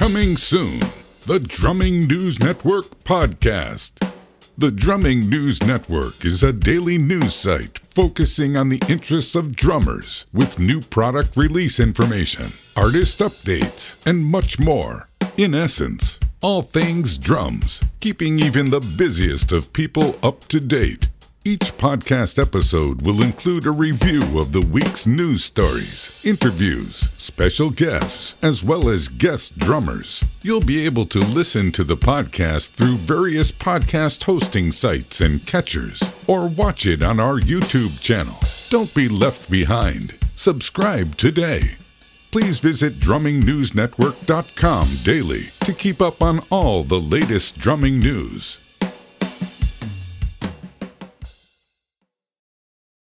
Coming soon, the Drumming News Network podcast. The Drumming News Network is a daily news site focusing on the interests of drummers with new product release information, artist updates, and much more. In essence, all things drums, keeping even the busiest of people up to date. Each podcast episode will include a review of the week's news stories, interviews, special guests, as well as guest drummers. You'll be able to listen to the podcast through various podcast hosting sites and catchers, or watch it on our YouTube channel. Don't be left behind. Subscribe today. Please visit drummingnewsnetwork.com daily to keep up on all the latest drumming news.